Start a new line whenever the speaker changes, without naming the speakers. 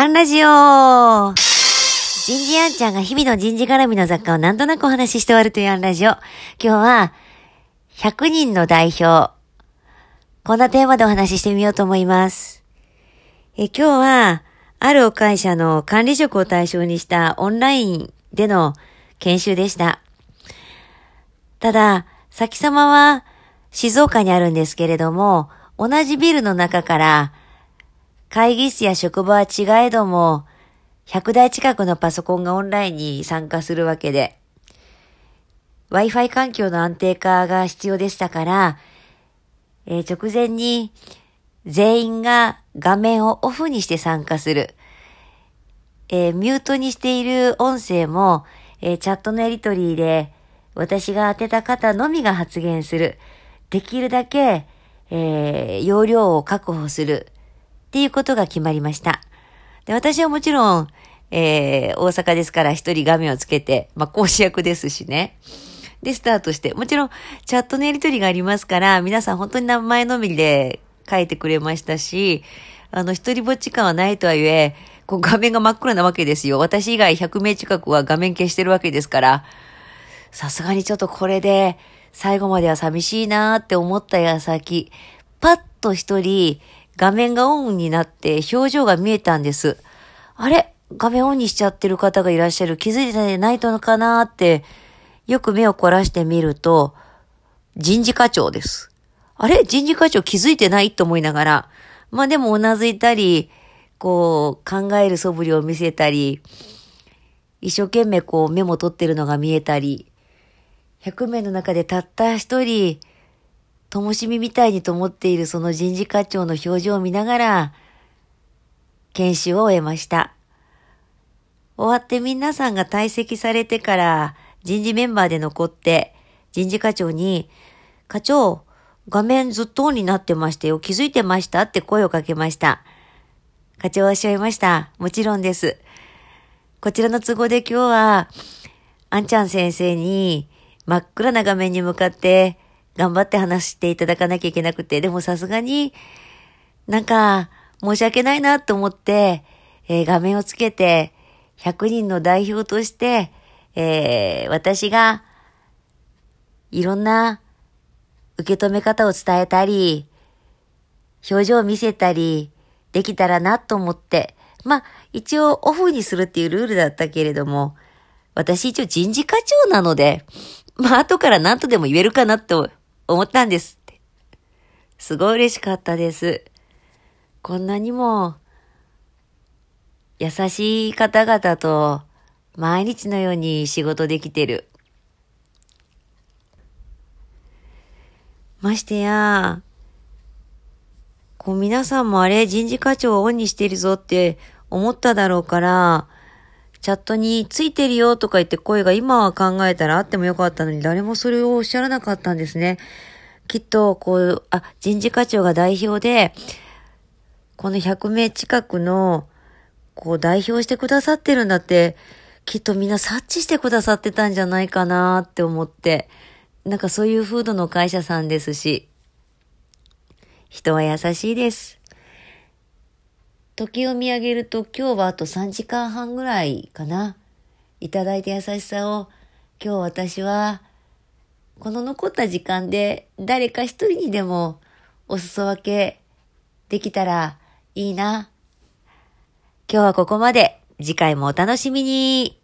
アンラジオ人事アンちゃんが日々の人事絡みの雑貨をなんとなくお話しして終わるというアンラジオ。今日は、100人の代表。こんなテーマでお話ししてみようと思います。え今日は、あるお会社の管理職を対象にしたオンラインでの研修でした。ただ、先様は静岡にあるんですけれども、同じビルの中から会議室や職場は違えども、100台近くのパソコンがオンラインに参加するわけで、Wi-Fi 環境の安定化が必要でしたから、えー、直前に全員が画面をオフにして参加する。えー、ミュートにしている音声も、えー、チャットのやりとりで私が当てた方のみが発言する。できるだけ、え、容量を確保する。っていうことが決まりました。で私はもちろん、えー、大阪ですから一人画面をつけて、まあ、講師役ですしね。で、スタートして、もちろん、チャットのやりとりがありますから、皆さん本当に名前のみで書いてくれましたし、あの、一人ぼっち感はないとはいえ、こう画面が真っ暗なわけですよ。私以外100名近くは画面消してるわけですから、さすがにちょっとこれで、最後までは寂しいなーって思った矢先、パッと一人、画面がオンになって表情が見えたんです。あれ？画面オンにしちゃってる方がいらっしゃる。気づいてないのかなって、よく目を凝らしてみると、人事課長です。あれ？人事課長気づいてないと思いながら、まあでも頷いたり、こう考える素振りを見せたり、一生懸命こうメモ取ってるのが見えたり、100名の中でたった一人、灯火みたいに灯っているその人事課長の表情を見ながら、研修を終えました。終わって皆さんが退席されてから人事メンバーで残って人事課長に、課長、画面ずっとオンになってましたよ。気づいてましたって声をかけました。課長はおっしゃいました。もちろんです。こちらの都合で今日は、あんちゃん先生に真っ暗な画面に向かって頑張って話していただかなきゃいけなくて、でもさすがになんか申し訳ないなと思って、えー、画面をつけて100人の代表として、えー、私がいろんな受け止め方を伝えたり、表情を見せたりできたらなと思って、まあ一応オフにするっていうルールだったけれども、私一応人事課長なので、まあ後から何とでも言えるかなと思ったんですって。すごい嬉しかったです。こんなにも優しい方々と毎日のように仕事できてる。ましてや、こう皆さんもあれ人事課長をオンにしてるぞって思っただろうから、チャットについてるよとか言って声が今は考えたらあってもよかったのに誰もそれをおっしゃらなかったんですね。きっと、こう、あ、人事課長が代表で、この100名近くの、こう代表してくださってるんだって、きっとみんな察知してくださってたんじゃないかなって思って、なんかそういう風土の会社さんですし、人は優しいです。時を見上げると今日はあと3時間半ぐらいかな。いただいた優しさを今日私はこの残った時間で誰か一人にでもお裾分けできたらいいな。今日はここまで。次回もお楽しみに。